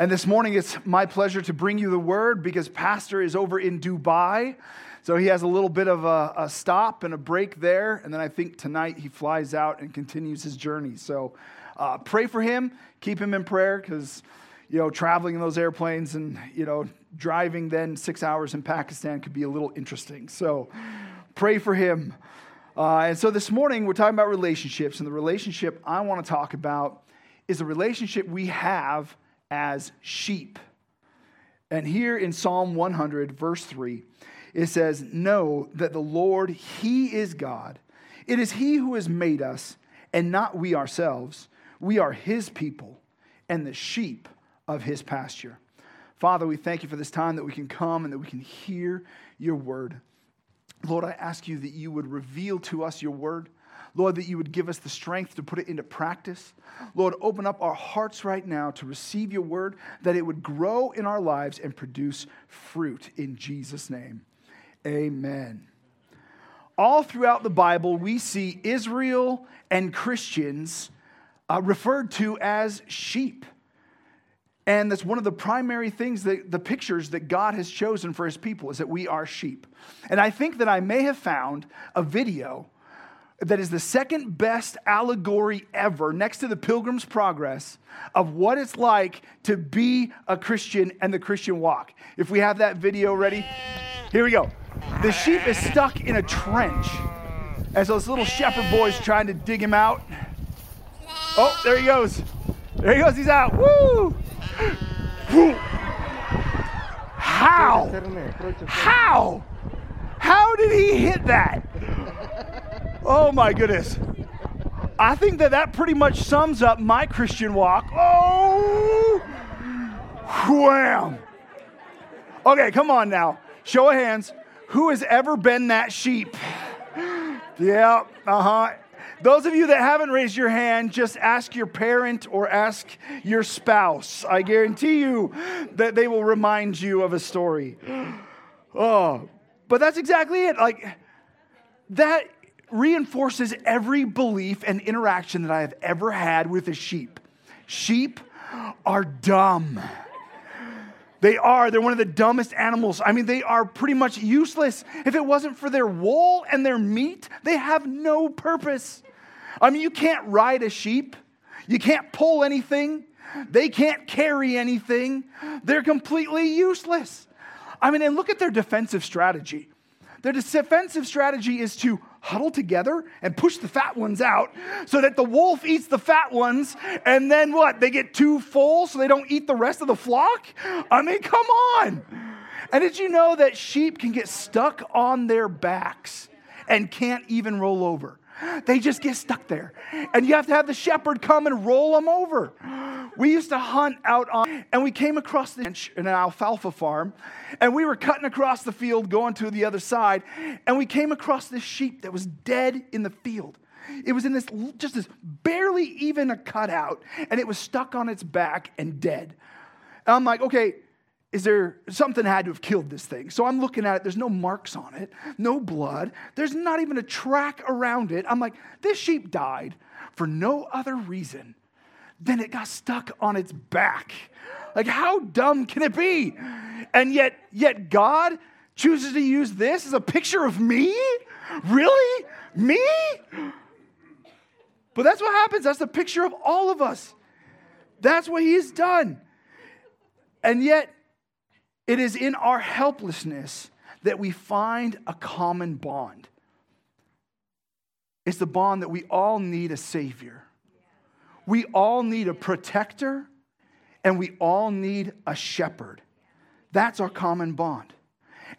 And this morning, it's my pleasure to bring you the word because Pastor is over in Dubai. So he has a little bit of a, a, stop and a break there. And then I think tonight he flies out and continues his journey. So uh, pray for him, keep him in prayer because, you know, traveling in those airplanes and, you know, driving then six hours in Pakistan could be a little interesting. So pray for him. Uh, and so this morning, we're talking about relationships. And the relationship I want to talk about is the relationship we have as sheep. And here in Psalm 100, verse 3, it says, Know that the Lord, He is God. It is He who has made us, and not we ourselves. We are His people and the sheep of His pasture. Father, we thank you for this time that we can come and that we can hear your word. Lord, I ask you that you would reveal to us your word. Lord, that you would give us the strength to put it into practice. Lord, open up our hearts right now to receive your word, that it would grow in our lives and produce fruit in Jesus' name. Amen. All throughout the Bible, we see Israel and Christians uh, referred to as sheep. And that's one of the primary things that the pictures that God has chosen for his people is that we are sheep. And I think that I may have found a video that is the second best allegory ever, next to the Pilgrim's Progress, of what it's like to be a Christian and the Christian walk. If we have that video ready, here we go. The sheep is stuck in a trench as those little shepherd boys trying to dig him out. Oh, there he goes. There he goes. He's out. Woo! Woo! How? How? How did he hit that? Oh my goodness. I think that that pretty much sums up my Christian walk. Oh, wham. Okay, come on now. Show of hands. Who has ever been that sheep? Yeah, uh huh. Those of you that haven't raised your hand, just ask your parent or ask your spouse. I guarantee you that they will remind you of a story. Oh, but that's exactly it. Like, that reinforces every belief and interaction that I have ever had with a sheep. Sheep are dumb. They are. They're one of the dumbest animals. I mean, they are pretty much useless. If it wasn't for their wool and their meat, they have no purpose. I mean, you can't ride a sheep, you can't pull anything, they can't carry anything. They're completely useless. I mean, and look at their defensive strategy. Their defensive strategy is to huddle together and push the fat ones out so that the wolf eats the fat ones and then what? They get too full so they don't eat the rest of the flock? I mean, come on. And did you know that sheep can get stuck on their backs and can't even roll over? They just get stuck there. And you have to have the shepherd come and roll them over. We used to hunt out on, and we came across the in an alfalfa farm, and we were cutting across the field going to the other side, and we came across this sheep that was dead in the field. It was in this, just this barely even a cutout, and it was stuck on its back and dead. And I'm like, okay, is there something had to have killed this thing? So I'm looking at it. There's no marks on it, no blood. There's not even a track around it. I'm like, this sheep died for no other reason than it got stuck on its back. Like, how dumb can it be? And yet, yet God chooses to use this as a picture of me? Really? Me? But that's what happens. That's the picture of all of us. That's what He's done. And yet, it is in our helplessness that we find a common bond. It's the bond that we all need a Savior. We all need a protector, and we all need a shepherd. That's our common bond.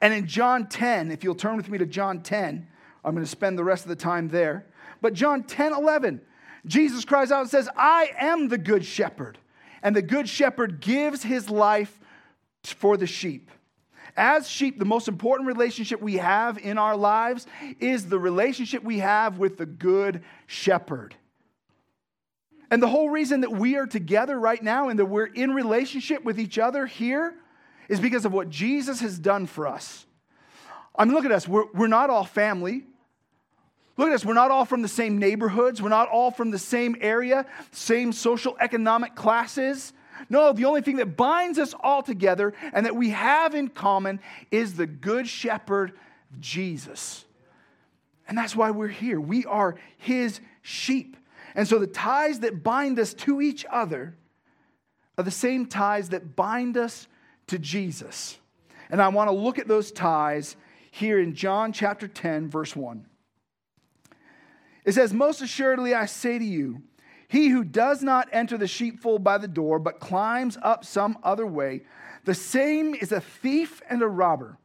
And in John 10, if you'll turn with me to John 10, I'm going to spend the rest of the time there. But John 10 11, Jesus cries out and says, I am the good shepherd, and the good shepherd gives his life for the sheep. As sheep, the most important relationship we have in our lives is the relationship we have with the good shepherd. And the whole reason that we are together right now and that we're in relationship with each other here is because of what Jesus has done for us. I mean, look at us. We're, we're not all family. Look at us. We're not all from the same neighborhoods. We're not all from the same area, same social economic classes. No, the only thing that binds us all together and that we have in common is the Good Shepherd, Jesus. And that's why we're here. We are his sheep. And so the ties that bind us to each other are the same ties that bind us to Jesus. And I want to look at those ties here in John chapter 10, verse 1. It says, Most assuredly I say to you, he who does not enter the sheepfold by the door, but climbs up some other way, the same is a thief and a robber.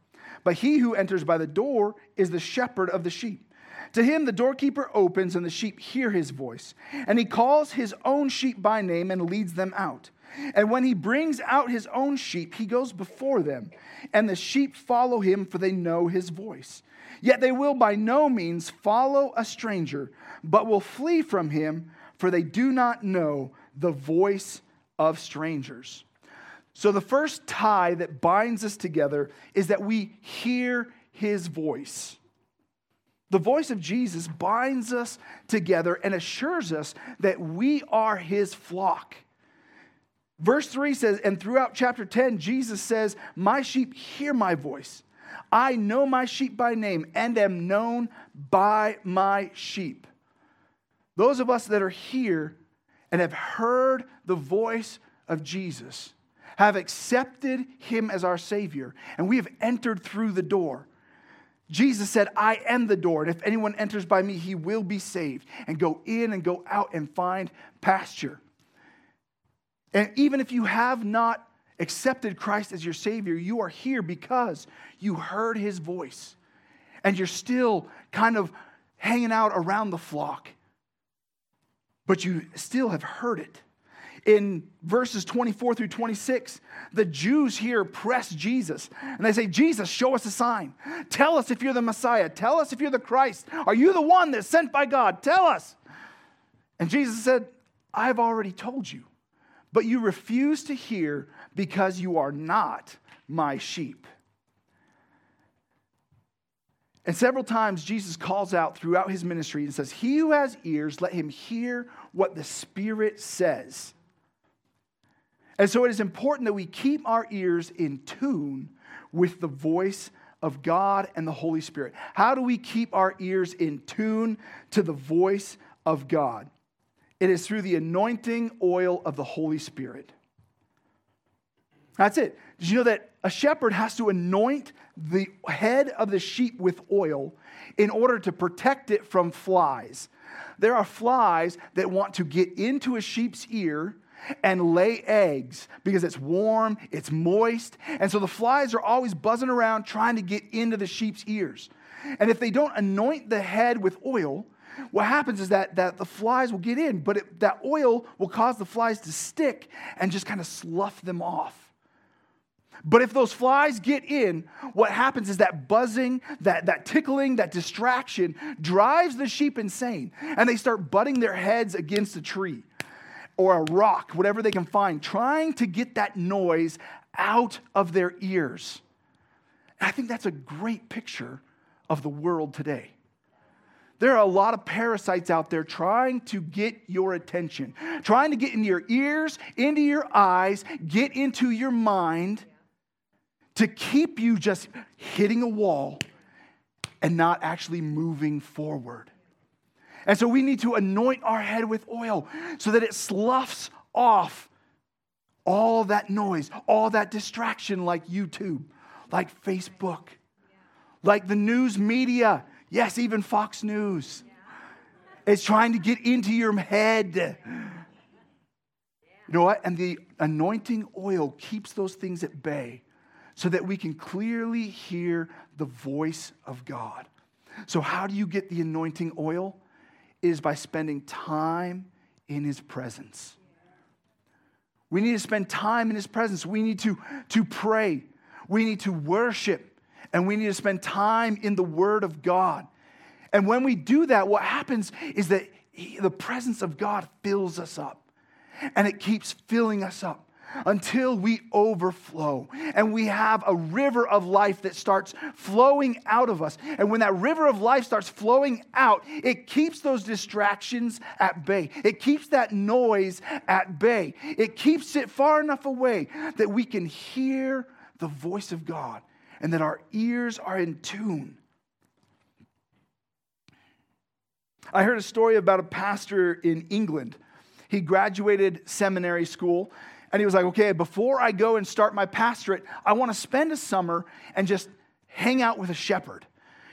But he who enters by the door is the shepherd of the sheep. To him, the doorkeeper opens, and the sheep hear his voice. And he calls his own sheep by name and leads them out. And when he brings out his own sheep, he goes before them, and the sheep follow him, for they know his voice. Yet they will by no means follow a stranger, but will flee from him, for they do not know the voice of strangers. So, the first tie that binds us together is that we hear his voice. The voice of Jesus binds us together and assures us that we are his flock. Verse 3 says, and throughout chapter 10, Jesus says, My sheep hear my voice. I know my sheep by name and am known by my sheep. Those of us that are here and have heard the voice of Jesus have accepted him as our Savior, and we have entered through the door. Jesus said, I am the door, and if anyone enters by me, he will be saved. And go in and go out and find pasture. And even if you have not accepted Christ as your Savior, you are here because you heard his voice. And you're still kind of hanging out around the flock, but you still have heard it in verses 24 through 26, the Jews here press Jesus and they say, Jesus, show us a sign. Tell us if you're the Messiah. Tell us if you're the Christ. Are you the one that's sent by God? Tell us. And Jesus said, I've already told you, but you refuse to hear because you are not my sheep. And several times Jesus calls out throughout his ministry and says, He who has ears, let him hear what the Spirit says. And so it is important that we keep our ears in tune with the voice of God and the Holy Spirit. How do we keep our ears in tune to the voice of God? It is through the anointing oil of the Holy Spirit. That's it. Did you know that a shepherd has to anoint the head of the sheep with oil in order to protect it from flies? There are flies that want to get into a sheep's ear and lay eggs because it's warm, it's moist. And so the flies are always buzzing around trying to get into the sheep's ears. And if they don't anoint the head with oil, what happens is that, that the flies will get in, but it, that oil will cause the flies to stick and just kind of slough them off. But if those flies get in, what happens is that buzzing, that, that tickling, that distraction drives the sheep insane. And they start butting their heads against a tree or a rock, whatever they can find, trying to get that noise out of their ears. And I think that's a great picture of the world today. There are a lot of parasites out there trying to get your attention, trying to get into your ears, into your eyes, get into your mind to keep you just hitting a wall and not actually moving forward. And so we need to anoint our head with oil so that it sloughs off all that noise, all that distraction like YouTube, like Facebook, like the news media. Yes, even Fox News. is trying to get into your head. You know what? And the anointing oil keeps those things at bay so that we can clearly hear the voice of God. So, how do you get the anointing oil? Is by spending time in his presence. We need to spend time in his presence. We need to, to pray. We need to worship. And we need to spend time in the word of God. And when we do that, what happens is that he, the presence of God fills us up. And it keeps filling us up until we overflow and we have a river of life that starts flowing out of us. And when that river of life starts flowing out, it keeps those distractions at bay. It keeps that noise at bay. It keeps it far enough away that we can hear the voice of God and that our ears are in tune. I heard a story about a pastor in England. He graduated seminary school and he was like, okay, before I go and start my pastorate, I want to spend a summer and just hang out with a shepherd.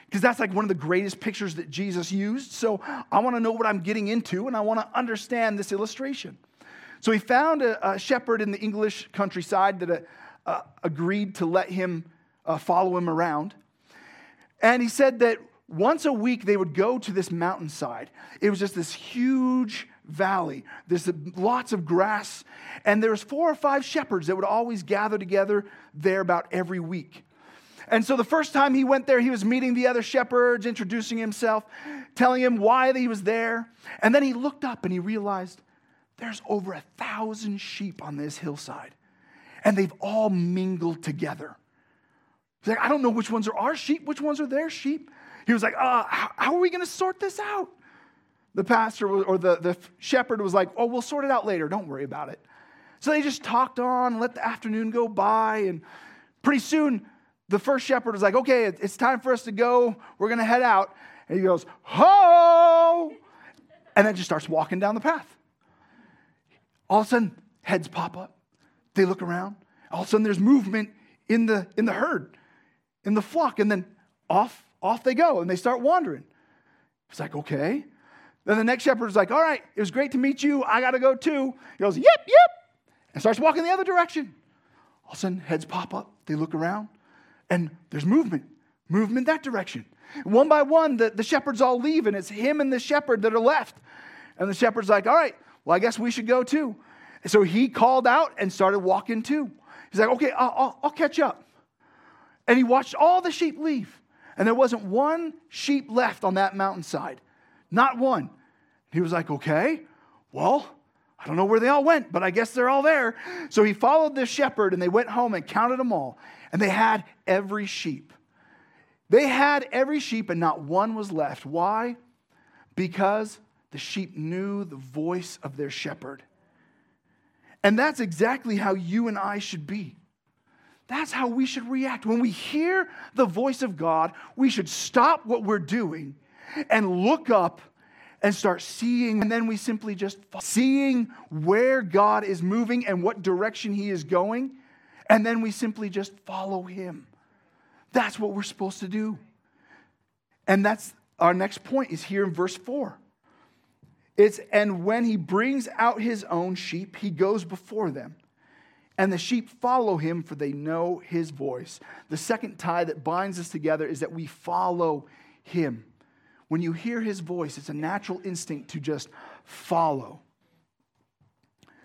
Because that's like one of the greatest pictures that Jesus used. So I want to know what I'm getting into and I want to understand this illustration. So he found a, a shepherd in the English countryside that uh, uh, agreed to let him uh, follow him around. And he said that once a week they would go to this mountainside. It was just this huge valley. There's lots of grass, and there's four or five shepherds that would always gather together there about every week. And so the first time he went there, he was meeting the other shepherds, introducing himself, telling him why he was there. And then he looked up and he realized there's over a thousand sheep on this hillside, and they've all mingled together. He's like, I don't know which ones are our sheep, which ones are their sheep. He was like, uh, how, how are we going to sort this out? The pastor or the, the shepherd was like, Oh, we'll sort it out later. Don't worry about it. So they just talked on, let the afternoon go by, and pretty soon the first shepherd was like, Okay, it's time for us to go. We're going to head out. And he goes, Ho! And then just starts walking down the path. All of a sudden, heads pop up. They look around. All of a sudden, there's movement in the, in the herd, in the flock. And then off, off they go, and they start wandering. It's like, okay. Then the next shepherd is like, All right, it was great to meet you. I got to go too. He goes, Yep, yep, and starts walking the other direction. All of a sudden, heads pop up. They look around, and there's movement, movement that direction. One by one, the, the shepherds all leave, and it's him and the shepherd that are left. And the shepherd's like, All right, well, I guess we should go too. And so he called out and started walking too. He's like, Okay, I'll, I'll, I'll catch up. And he watched all the sheep leave, and there wasn't one sheep left on that mountainside. Not one. He was like, okay, well, I don't know where they all went, but I guess they're all there. So he followed this shepherd and they went home and counted them all. And they had every sheep. They had every sheep and not one was left. Why? Because the sheep knew the voice of their shepherd. And that's exactly how you and I should be. That's how we should react. When we hear the voice of God, we should stop what we're doing and look up and start seeing. And then we simply just seeing where God is moving and what direction He is going. And then we simply just follow Him. That's what we're supposed to do. And that's our next point is here in verse 4. It's, and when he brings out his own sheep, he goes before them. And the sheep follow him, for they know his voice. The second tie that binds us together is that we follow him. When you hear his voice, it's a natural instinct to just follow.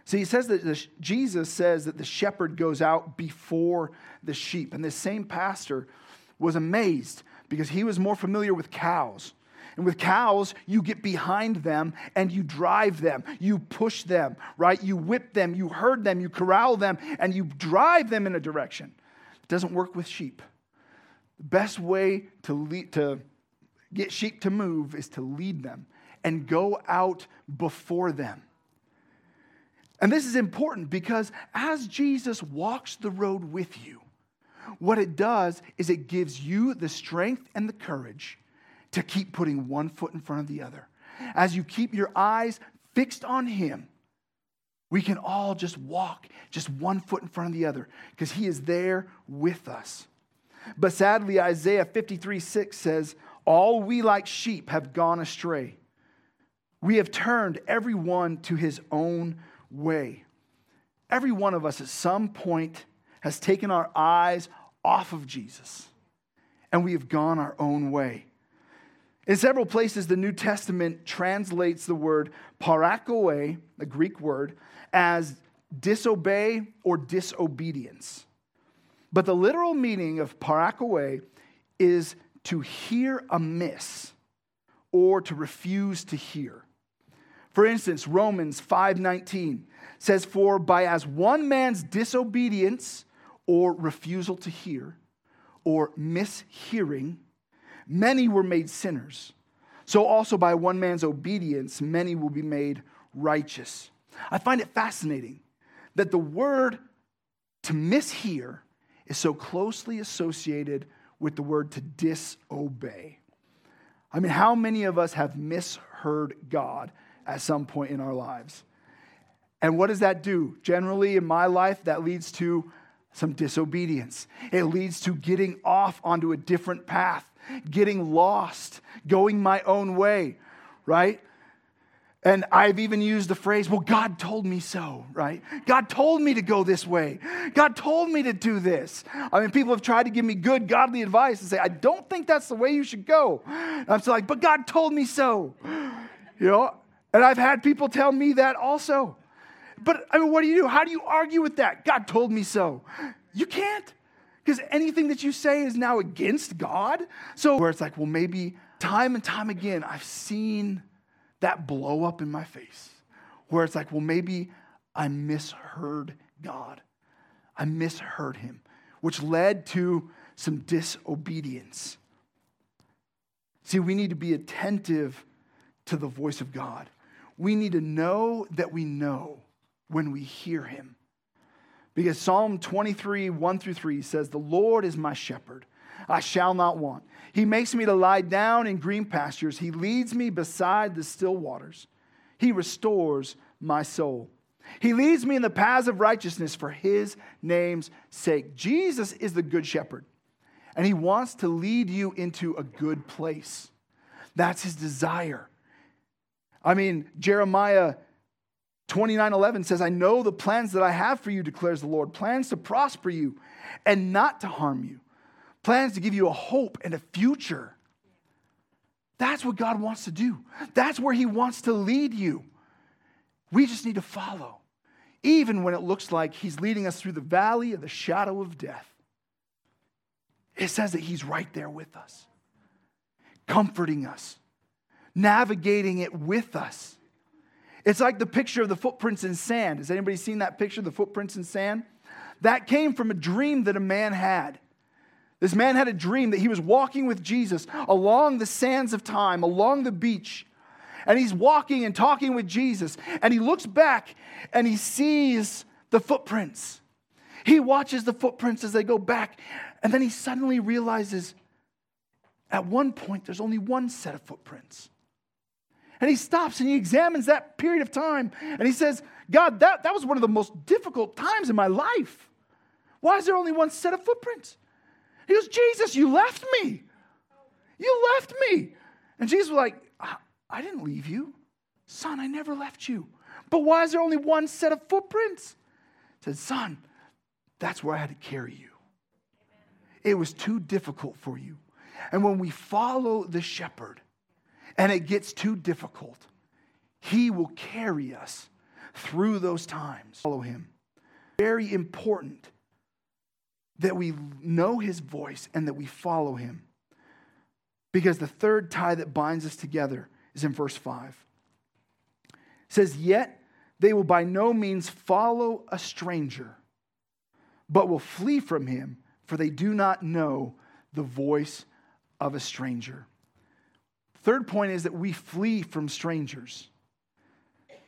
See, he says that the, Jesus says that the shepherd goes out before the sheep. And this same pastor was amazed because he was more familiar with cows. And with cows, you get behind them and you drive them, you push them, right? You whip them, you herd them, you corral them, and you drive them in a direction. It doesn't work with sheep. The best way to, lead, to get sheep to move is to lead them and go out before them. And this is important because as Jesus walks the road with you, what it does is it gives you the strength and the courage to keep putting one foot in front of the other. As you keep your eyes fixed on Him, we can all just walk just one foot in front of the other because He is there with us. But sadly, Isaiah 53 6 says, all we like sheep have gone astray. We have turned everyone to his own way. Every one of us at some point has taken our eyes off of Jesus and we have gone our own way. In several places, the New Testament translates the word parakoe, the Greek word, as disobey or disobedience. But the literal meaning of parakoe is to hear amiss or to refuse to hear. For instance, Romans 5:19 says for by as one man's disobedience or refusal to hear or mishearing many were made sinners. So also by one man's obedience many will be made righteous. I find it fascinating that the word to mishear is so closely associated with the word to disobey. I mean, how many of us have misheard God at some point in our lives? And what does that do? Generally, in my life, that leads to some disobedience. It leads to getting off onto a different path, getting lost, going my own way, right? And I've even used the phrase, well, God told me so, right? God told me to go this way. God told me to do this. I mean, people have tried to give me good, godly advice and say, I don't think that's the way you should go. And I'm still like, but God told me so. You know? And I've had people tell me that also. But I mean, what do you do? How do you argue with that? God told me so. You can't. Because anything that you say is now against God. So, where it's like, well, maybe time and time again, I've seen that blow up in my face where it's like, well, maybe I misheard God. I misheard him, which led to some disobedience. See, we need to be attentive to the voice of God. We need to know that we know when we hear him. Because Psalm 23, 1 through 3 says, The Lord is my shepherd. I shall not want. He makes me to lie down in green pastures. He leads me beside the still waters. He restores my soul. He leads me in the paths of righteousness for his name's sake. Jesus is the good shepherd, and he wants to lead you into a good place. That's his desire. I mean, Jeremiah 29 11 says, I know the plans that I have for you, declares the Lord plans to prosper you and not to harm you, plans to give you a hope and a future. That's what God wants to do. That's where He wants to lead you. We just need to follow, even when it looks like He's leading us through the valley of the shadow of death. It says that He's right there with us, comforting us, navigating it with us. It's like the picture of the footprints in sand. Has anybody seen that picture, the footprints in sand? That came from a dream that a man had. This man had a dream that he was walking with Jesus along the sands of time, along the beach. And he's walking and talking with Jesus. And he looks back and he sees the footprints. He watches the footprints as they go back. And then he suddenly realizes at one point there's only one set of footprints. And he stops and he examines that period of time. And he says, God, that, that was one of the most difficult times in my life. Why is there only one set of footprints? He goes, Jesus, you left me. You left me. And Jesus was like, I didn't leave you. Son, I never left you. But why is there only one set of footprints? He said, Son, that's where I had to carry you. It was too difficult for you. And when we follow the shepherd and it gets too difficult, he will carry us through those times. Follow him. Very important that we know his voice and that we follow him. Because the third tie that binds us together is in verse 5. It says, Yet they will by no means follow a stranger, but will flee from him, for they do not know the voice of a stranger. Third point is that we flee from strangers.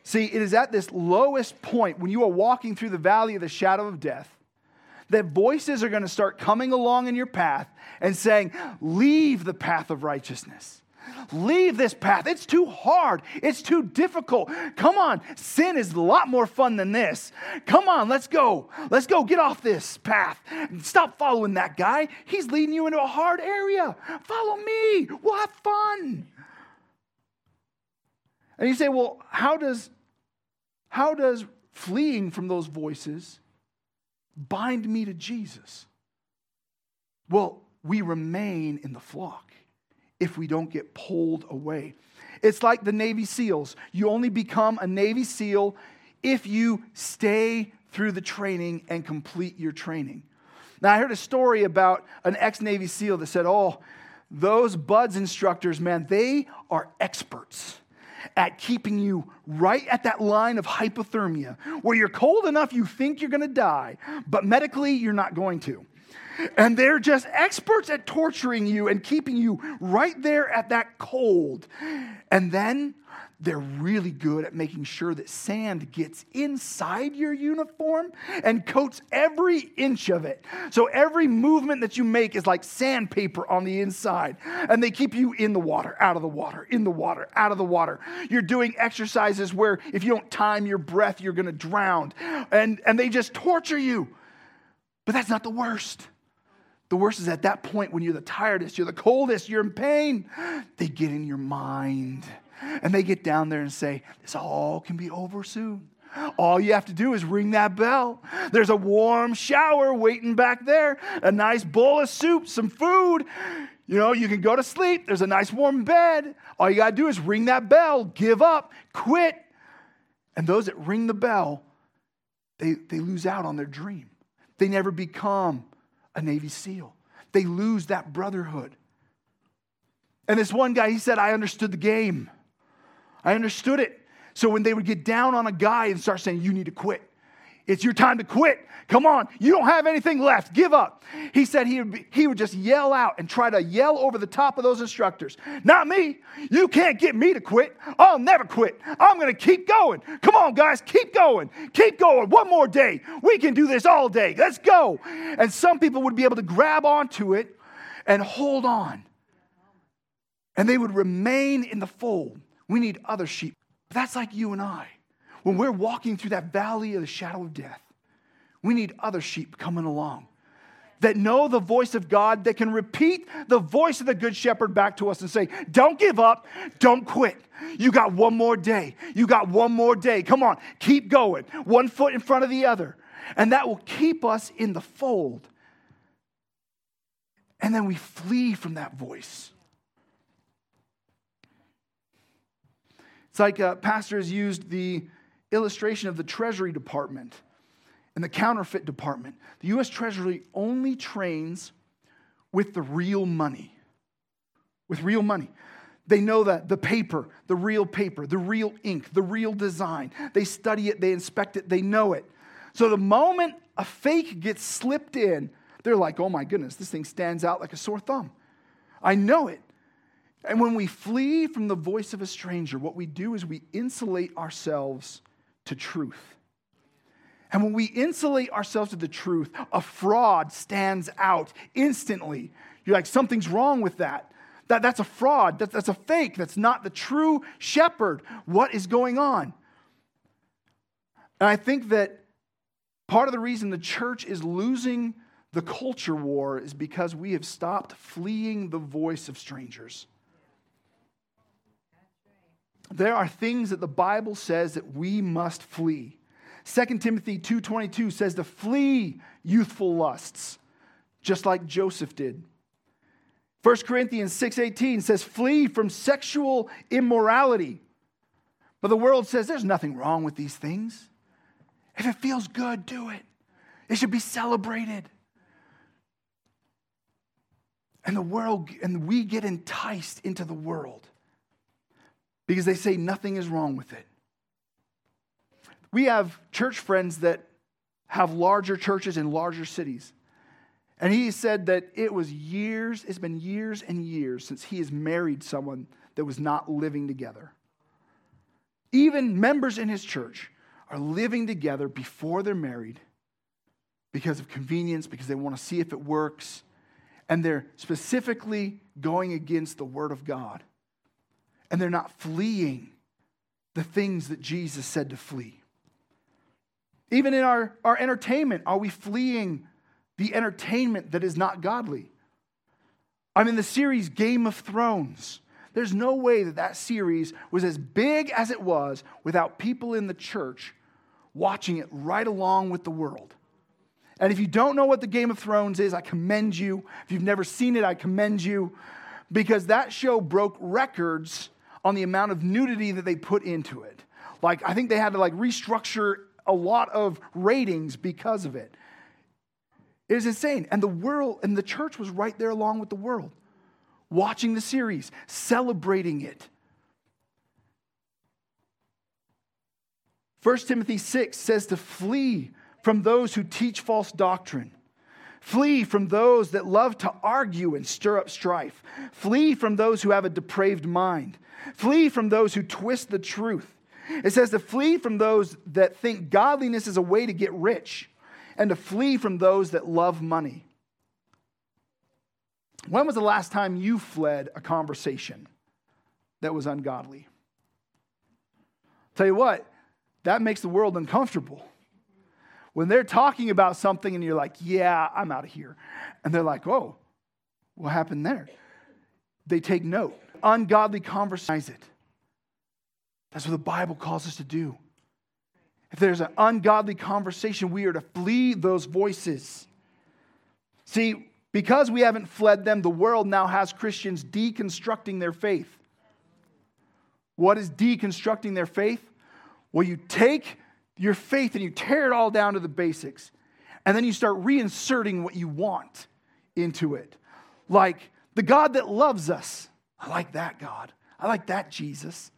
See, it is at this lowest point when you are walking through the valley of the shadow of death that voices are going to start coming along in your path and saying, Leave the path of righteousness. Leave this path. It's too hard. It's too difficult. Come on. Sin is a lot more fun than this. Come on, let's go. Let's go. Get off this path. Stop following that guy. He's leading you into a hard area. Follow me. We'll have fun. And you say, well, how does how does fleeing from those voices bind me to Jesus? Well, we remain in the flock if we don't get pulled away. It's like the Navy SEALs. You only become a Navy SEAL if you stay through the training and complete your training. Now, I heard a story about an ex Navy SEAL that said, Oh, those BUD/S instructors, man, they are experts. At keeping you right at that line of hypothermia where you're cold enough you think you're going to die, but medically you're not going to. And they're just experts at torturing you and keeping you right there at that cold. And then they're really good at making sure that sand gets inside your uniform and coats every inch of it. So every movement that you make is like sandpaper on the inside. And they keep you in the water, out of the water, in the water, out of the water. You're doing exercises where if you don't time your breath, you're going to drown. And, and they just torture you. But that's not the worst. The worst is at that point when you're the tiredest, you're the coldest, you're in pain. They get in your mind and they get down there and say, This all can be over soon. All you have to do is ring that bell. There's a warm shower waiting back there, a nice bowl of soup, some food. You know, you can go to sleep. There's a nice warm bed. All you got to do is ring that bell, give up, quit. And those that ring the bell, they, they lose out on their dream. They never become a Navy SEAL. They lose that brotherhood. And this one guy, he said, I understood the game. I understood it. So when they would get down on a guy and start saying, You need to quit, it's your time to quit. Come on, you don't have anything left. Give up. He said he would, be, he would just yell out and try to yell over the top of those instructors. Not me. You can't get me to quit. I'll never quit. I'm going to keep going. Come on, guys, keep going. Keep going. One more day. We can do this all day. Let's go. And some people would be able to grab onto it and hold on. And they would remain in the fold. We need other sheep. That's like you and I. When we're walking through that valley of the shadow of death, we need other sheep coming along that know the voice of God, that can repeat the voice of the Good Shepherd back to us and say, Don't give up, don't quit. You got one more day. You got one more day. Come on, keep going, one foot in front of the other. And that will keep us in the fold. And then we flee from that voice. Like uh, a pastor has used the illustration of the Treasury Department and the counterfeit department. The US Treasury only trains with the real money. With real money. They know that the paper, the real paper, the real ink, the real design. They study it, they inspect it, they know it. So the moment a fake gets slipped in, they're like, oh my goodness, this thing stands out like a sore thumb. I know it. And when we flee from the voice of a stranger, what we do is we insulate ourselves to truth. And when we insulate ourselves to the truth, a fraud stands out instantly. You're like, something's wrong with that. that that's a fraud. That, that's a fake. That's not the true shepherd. What is going on? And I think that part of the reason the church is losing the culture war is because we have stopped fleeing the voice of strangers. There are things that the Bible says that we must flee. 2 Timothy 2:22 says to flee youthful lusts, just like Joseph did. 1 Corinthians 6:18 says flee from sexual immorality. But the world says there's nothing wrong with these things. If it feels good, do it. It should be celebrated. And the world and we get enticed into the world because they say nothing is wrong with it. We have church friends that have larger churches in larger cities. And he said that it was years, it's been years and years since he has married someone that was not living together. Even members in his church are living together before they're married because of convenience, because they want to see if it works. And they're specifically going against the word of God and they're not fleeing the things that Jesus said to flee. Even in our, our entertainment, are we fleeing the entertainment that is not godly? I'm in the series Game of Thrones. There's no way that that series was as big as it was without people in the church watching it right along with the world. And if you don't know what the Game of Thrones is, I commend you. If you've never seen it, I commend you because that show broke records on the amount of nudity that they put into it. Like, I think they had to like restructure a lot of ratings because of it. It is insane. And the world and the church was right there along with the world, watching the series, celebrating it. 1 Timothy 6 says to flee from those who teach false doctrine. Flee from those that love to argue and stir up strife. Flee from those who have a depraved mind. Flee from those who twist the truth. It says to flee from those that think godliness is a way to get rich and to flee from those that love money. When was the last time you fled a conversation that was ungodly? Tell you what, that makes the world uncomfortable. When they're talking about something and you're like, yeah, I'm out of here. And they're like, oh, what happened there? They take note. Ungodly conversation. That's what the Bible calls us to do. If there's an ungodly conversation, we are to flee those voices. See, because we haven't fled them, the world now has Christians deconstructing their faith. What is deconstructing their faith? Well, you take your faith and you tear it all down to the basics, and then you start reinserting what you want into it. Like the God that loves us. I like that God. I like that Jesus.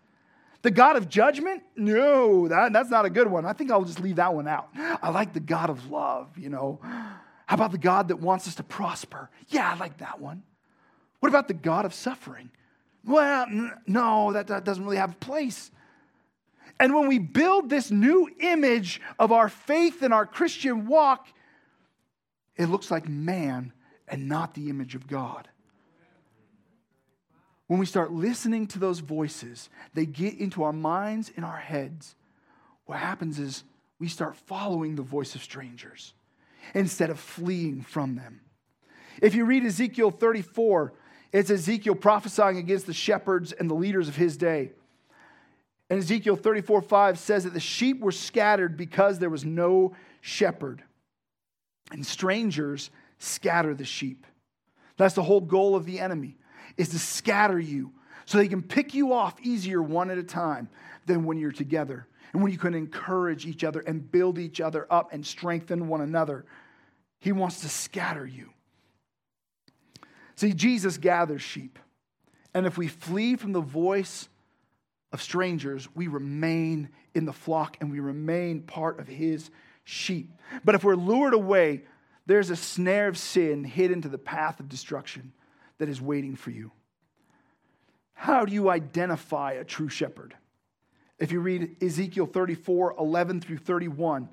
The God of judgment? No, that, that's not a good one. I think I'll just leave that one out. I like the God of love, you know. How about the God that wants us to prosper? Yeah, I like that one. What about the God of suffering? Well, no, that, that doesn't really have a place. And when we build this new image of our faith and our Christian walk, it looks like man and not the image of God. When we start listening to those voices, they get into our minds and our heads. What happens is we start following the voice of strangers instead of fleeing from them. If you read Ezekiel 34, it's Ezekiel prophesying against the shepherds and the leaders of his day. And Ezekiel 34 5 says that the sheep were scattered because there was no shepherd. And strangers scatter the sheep. That's the whole goal of the enemy, is to scatter you so they can pick you off easier one at a time than when you're together. And when you can encourage each other and build each other up and strengthen one another. He wants to scatter you. See, Jesus gathers sheep. And if we flee from the voice of strangers, we remain in the flock and we remain part of his sheep. But if we're lured away, there's a snare of sin hidden to the path of destruction that is waiting for you. How do you identify a true shepherd? If you read Ezekiel 34 11 through 31,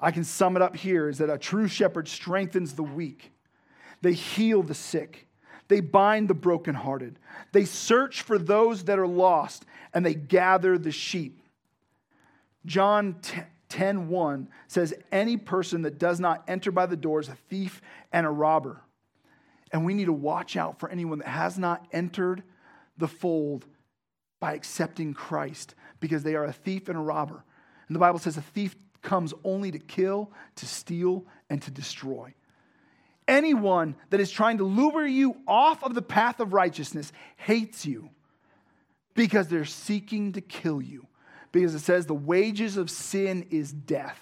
I can sum it up here is that a true shepherd strengthens the weak, they heal the sick, they bind the brokenhearted. They search for those that are lost and they gather the sheep. John 10 1 says, Any person that does not enter by the door is a thief and a robber. And we need to watch out for anyone that has not entered the fold by accepting Christ because they are a thief and a robber. And the Bible says a thief comes only to kill, to steal, and to destroy. Anyone that is trying to lure you off of the path of righteousness hates you because they're seeking to kill you. Because it says the wages of sin is death.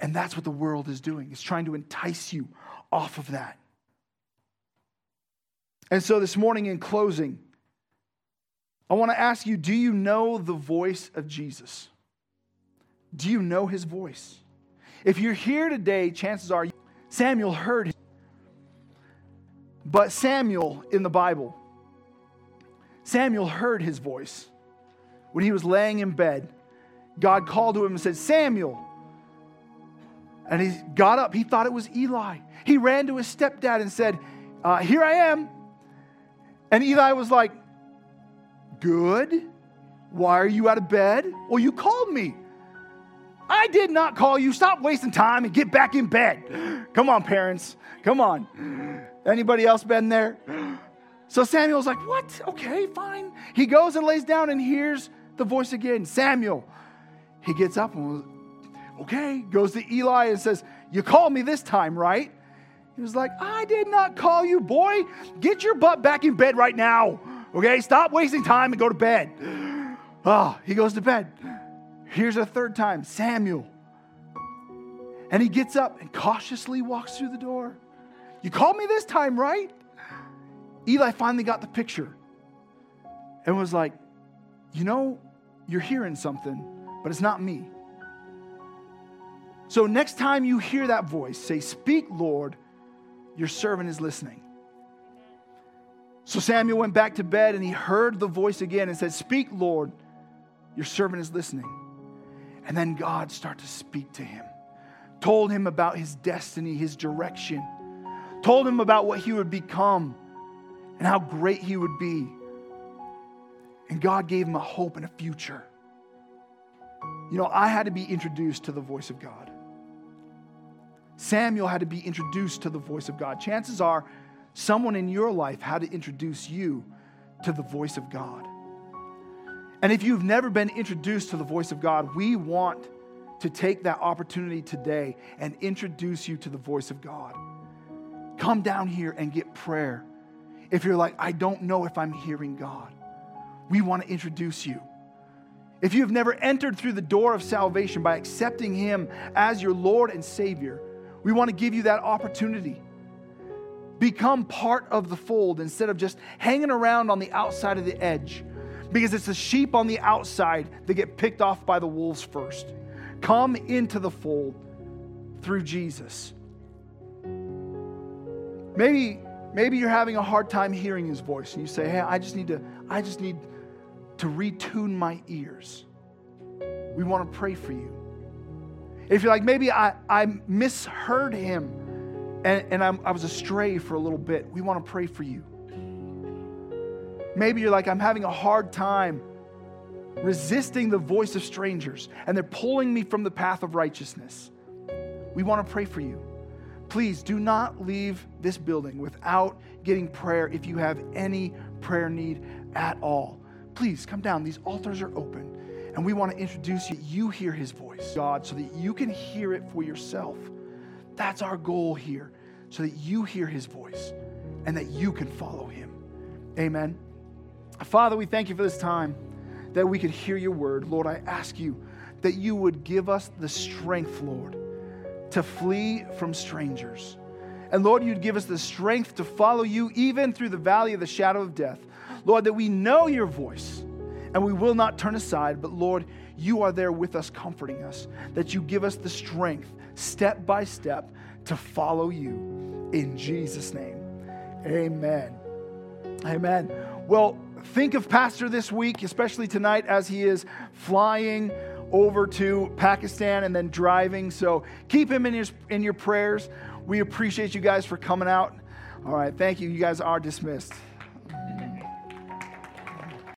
And that's what the world is doing. It's trying to entice you off of that. And so this morning, in closing, I want to ask you do you know the voice of Jesus? Do you know his voice? If you're here today, chances are Samuel heard him. But Samuel in the Bible, Samuel heard his voice when he was laying in bed. God called to him and said, Samuel. And he got up. He thought it was Eli. He ran to his stepdad and said, uh, Here I am. And Eli was like, Good. Why are you out of bed? Well, you called me. I did not call you. Stop wasting time and get back in bed. Come on, parents. Come on. Anybody else been there? So Samuel's like, What? Okay, fine. He goes and lays down and hears the voice again Samuel. He gets up and was, Okay, goes to Eli and says, You called me this time, right? He was like, I did not call you, boy. Get your butt back in bed right now. Okay, stop wasting time and go to bed. Oh, he goes to bed. Here's a third time Samuel. And he gets up and cautiously walks through the door. You called me this time, right? Eli finally got the picture and was like, You know, you're hearing something, but it's not me. So next time you hear that voice, say, Speak, Lord, your servant is listening. So Samuel went back to bed and he heard the voice again and said, Speak, Lord, your servant is listening. And then God started to speak to him, told him about his destiny, his direction, told him about what he would become and how great he would be. And God gave him a hope and a future. You know, I had to be introduced to the voice of God. Samuel had to be introduced to the voice of God. Chances are, someone in your life had to introduce you to the voice of God. And if you've never been introduced to the voice of God, we want to take that opportunity today and introduce you to the voice of God. Come down here and get prayer. If you're like, I don't know if I'm hearing God, we want to introduce you. If you have never entered through the door of salvation by accepting Him as your Lord and Savior, we want to give you that opportunity. Become part of the fold instead of just hanging around on the outside of the edge because it's the sheep on the outside that get picked off by the wolves first. Come into the fold through Jesus. Maybe maybe you're having a hard time hearing his voice and you say, "Hey, I just need to I just need to retune my ears." We want to pray for you. If you're like, maybe I, I misheard him and, and i was astray for a little bit, we want to pray for you. Maybe you're like, I'm having a hard time resisting the voice of strangers and they're pulling me from the path of righteousness. We want to pray for you. Please do not leave this building without getting prayer if you have any prayer need at all. Please come down. These altars are open. And we want to introduce you. You hear his voice, God, so that you can hear it for yourself. That's our goal here, so that you hear his voice and that you can follow him. Amen. Father, we thank you for this time that we could hear your word. Lord, I ask you that you would give us the strength, Lord, to flee from strangers. And Lord, you'd give us the strength to follow you even through the valley of the shadow of death. Lord, that we know your voice and we will not turn aside. But Lord, you are there with us, comforting us, that you give us the strength, step by step, to follow you. In Jesus' name, amen. Amen. Well, think of Pastor this week, especially tonight as he is flying over to Pakistan and then driving. So keep him in your, in your prayers. We appreciate you guys for coming out. All right, thank you. You guys are dismissed.